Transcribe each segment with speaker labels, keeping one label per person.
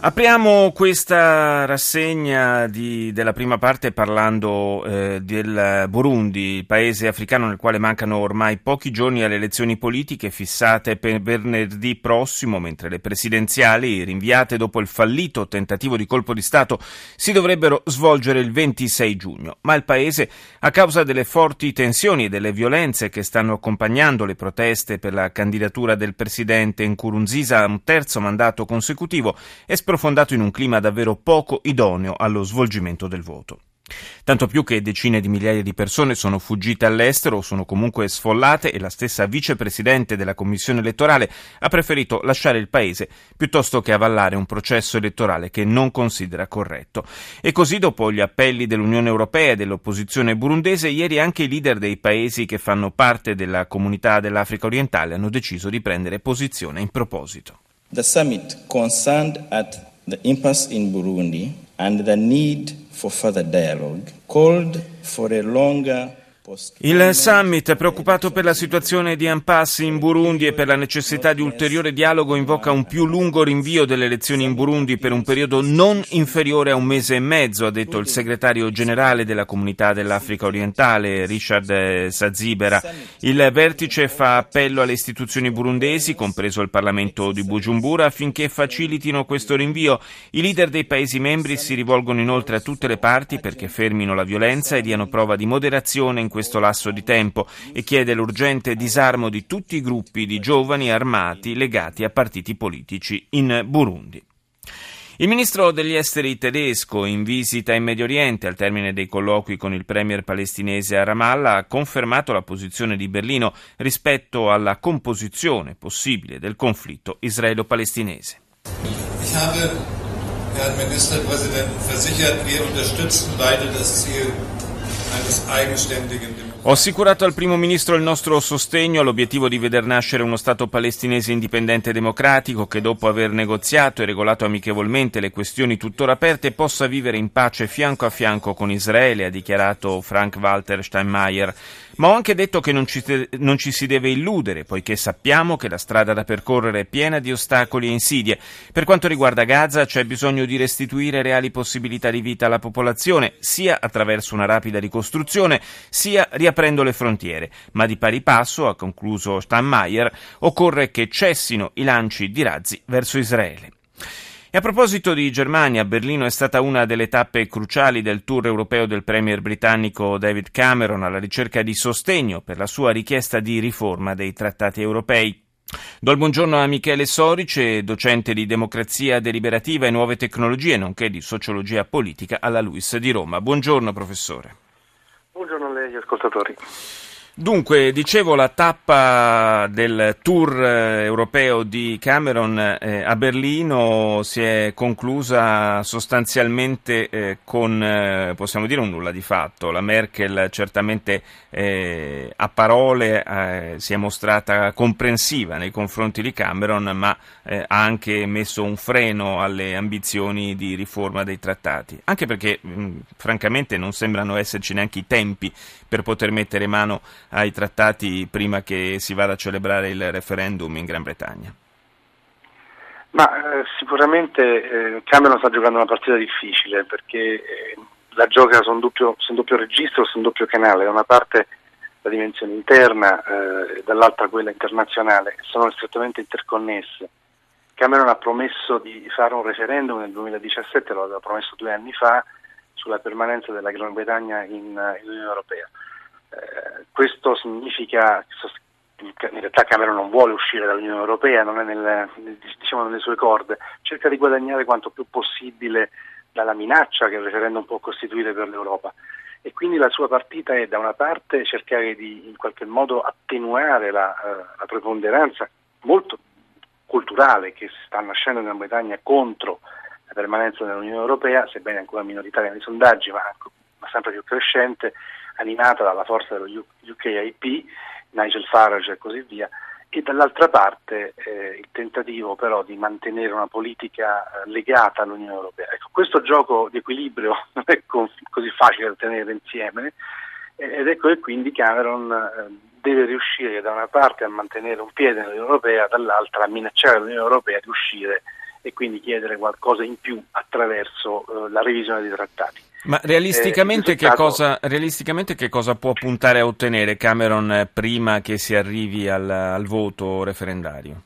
Speaker 1: Apriamo questa rassegna di, della prima parte parlando eh, del Burundi, paese africano nel quale mancano ormai pochi giorni alle elezioni politiche fissate per venerdì prossimo, mentre le presidenziali, rinviate dopo il fallito tentativo di colpo di Stato, si dovrebbero svolgere il 26 giugno. Ma il paese, a causa delle forti tensioni e delle violenze che stanno accompagnando le proteste per la candidatura del presidente Nkurunziza a un terzo mandato consecutivo, è sprofondato in un clima davvero poco idoneo allo svolgimento del voto. Tanto più che decine di migliaia di persone sono fuggite all'estero o sono comunque sfollate e la stessa vicepresidente della commissione elettorale ha preferito lasciare il paese piuttosto che avallare un processo elettorale che non considera corretto. E così, dopo gli appelli dell'Unione Europea e dell'opposizione burundese, ieri anche i leader dei paesi che fanno parte della comunità dell'Africa orientale hanno deciso di prendere posizione in proposito.
Speaker 2: The summit concerned at the impasse in Burundi and the need for further dialogue called for a longer
Speaker 1: il summit, preoccupato per la situazione di impasse in Burundi e per la necessità di ulteriore dialogo, invoca un più lungo rinvio delle elezioni in Burundi per un periodo non inferiore a un mese e mezzo, ha detto il segretario generale della comunità dell'Africa orientale, Richard Sazibera. Il vertice fa appello alle istituzioni burundesi, compreso il Parlamento di Bujumbura, affinché facilitino questo rinvio. I leader dei Paesi membri si rivolgono inoltre a tutte le parti perché fermino la violenza e diano prova di moderazione in questo lasso di tempo e chiede l'urgente disarmo di tutti i gruppi di giovani armati legati a partiti politici in Burundi. Il ministro degli esteri tedesco, in visita in Medio Oriente al termine dei colloqui con il premier palestinese a Ramallah, ha confermato la posizione di Berlino rispetto alla composizione possibile del conflitto israelo-palestinese. Ich habe, Herrn Ministerpräsidenten, versichert, wir unterstützen beide das Ziel ho assicurato al primo ministro il nostro sostegno all'obiettivo di veder nascere uno Stato palestinese indipendente e democratico che dopo aver negoziato e regolato amichevolmente le questioni tuttora aperte possa vivere in pace fianco a fianco con Israele, ha dichiarato Frank Walter Steinmeier. Ma ho anche detto che non ci, non ci, si deve illudere, poiché sappiamo che la strada da percorrere è piena di ostacoli e insidie. Per quanto riguarda Gaza c'è bisogno di restituire reali possibilità di vita alla popolazione, sia attraverso una rapida ricostruzione, sia riaprendo le frontiere. Ma di pari passo, ha concluso Steinmeier, occorre che cessino i lanci di razzi verso Israele. E a proposito di Germania, Berlino è stata una delle tappe cruciali del tour europeo del premier britannico David Cameron alla ricerca di sostegno per la sua richiesta di riforma dei trattati europei. Do il buongiorno a Michele Sorice, docente di democrazia deliberativa e nuove tecnologie, nonché di sociologia politica alla LUIS di Roma. Buongiorno professore.
Speaker 3: Buongiorno a lei, ascoltatori.
Speaker 1: Dunque, dicevo, la tappa del tour eh, europeo di Cameron eh, a Berlino si è conclusa sostanzialmente eh, con, eh, possiamo dire, un nulla di fatto. La Merkel certamente eh, a parole eh, si è mostrata comprensiva nei confronti di Cameron, ma ha anche messo un freno alle ambizioni di riforma dei trattati. Anche perché, mh, francamente, non sembrano esserci neanche i tempi per poter mettere mano ai trattati prima che si vada a celebrare il referendum in Gran Bretagna?
Speaker 3: Ma eh, sicuramente eh, Cameron sta giocando una partita difficile perché eh, la gioca su un, doppio, su un doppio registro, su un doppio canale, da una parte la dimensione interna e eh, dall'altra quella internazionale, sono strettamente interconnesse. Cameron ha promesso di fare un referendum nel 2017, lo aveva promesso due anni fa, sulla permanenza della Gran Bretagna in, in Unione Europea. Eh, questo significa in realtà Cameron non vuole uscire dall'Unione Europea, non è nelle, diciamo, nelle sue corde, cerca di guadagnare quanto più possibile dalla minaccia che il referendum può costituire per l'Europa. E quindi la sua partita è da una parte cercare di in qualche modo attenuare la, uh, la preponderanza molto culturale che sta nascendo in Gran Bretagna contro la permanenza nell'Unione Europea, sebbene ancora minoritaria nei sondaggi, ma sempre più crescente, animata dalla forza dello UKIP, Nigel Farage e così via, e dall'altra parte eh, il tentativo però di mantenere una politica eh, legata all'Unione Europea. Ecco, questo gioco di equilibrio non è co- così facile da tenere insieme ed ecco che quindi Cameron eh, deve riuscire da una parte a mantenere un piede nell'Unione Europea, dall'altra a minacciare l'Unione Europea di uscire e quindi chiedere qualcosa in più attraverso eh, la revisione dei trattati.
Speaker 1: Ma realisticamente, eh, risultato... che cosa, realisticamente, che cosa, può puntare a ottenere Cameron eh, prima che si arrivi al, al voto referendario?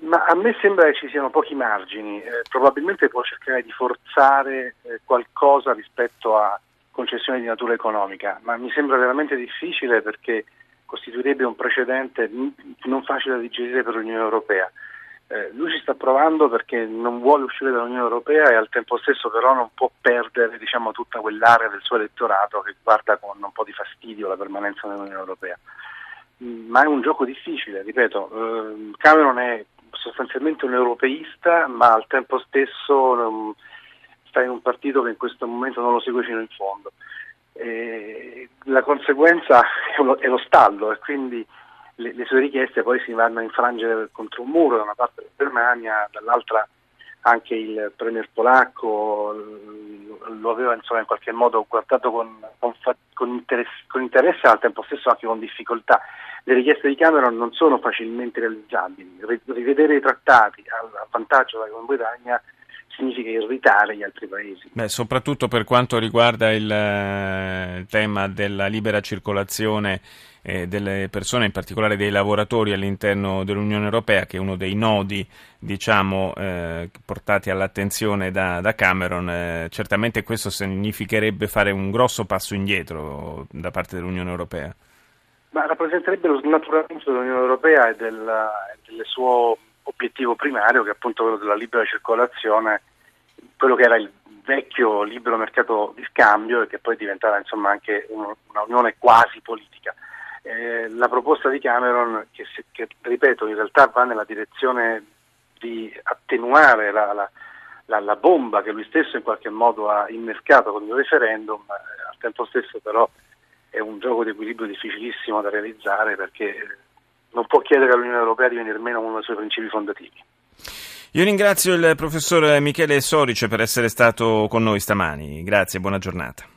Speaker 3: Ma a me sembra che ci siano pochi margini, eh, probabilmente può cercare di forzare eh, qualcosa rispetto a concessioni di natura economica, ma mi sembra veramente difficile perché costituirebbe un precedente non facile da digerire per l'Unione Europea. Eh, lui ci sta provando perché non vuole uscire dall'Unione Europea e al tempo stesso però non può perdere diciamo, tutta quell'area del suo elettorato che guarda con un po' di fastidio la permanenza nell'Unione Europea. Mm, ma è un gioco difficile, ripeto, eh, Cameron è sostanzialmente un europeista ma al tempo stesso um, sta in un partito che in questo momento non lo segue fino in fondo. E la conseguenza è lo, è lo stallo e quindi le, le, sue richieste poi si vanno a infrangere contro un muro da una parte la Germania, dall'altra anche il premier polacco lo aveva insomma, in qualche modo guardato con, con, con, interesse, con interesse e al tempo stesso anche con difficoltà. Le richieste di Cameron non sono facilmente realizzabili. Rivedere i trattati a, vantaggio della Gran Bretagna significa irritare gli altri paesi.
Speaker 1: Beh, soprattutto per quanto riguarda il eh, tema della libera circolazione eh, delle persone, in particolare dei lavoratori all'interno dell'Unione Europea, che è uno dei nodi diciamo, eh, portati all'attenzione da, da Cameron, eh, certamente questo significherebbe fare un grosso passo indietro da parte dell'Unione Europea.
Speaker 3: Ma rappresenterebbe lo snaturamento dell'Unione Europea e del, del suo obiettivo primario, che è appunto quello della libera circolazione, quello che era il vecchio libero mercato di scambio e che poi diventava insomma anche una unione quasi politica. Eh, la proposta di Cameron, che, che, ripeto in realtà va nella direzione di attenuare la, la, la, la, bomba che lui stesso in qualche modo ha innescato con il referendum, eh, al tempo stesso però è un gioco di equilibrio difficilissimo da realizzare perché non può chiedere all'Unione Europea di venire meno uno dei suoi principi fondativi.
Speaker 1: Io ringrazio il professor Michele Sorice per essere stato con noi stamani. Grazie, buona giornata.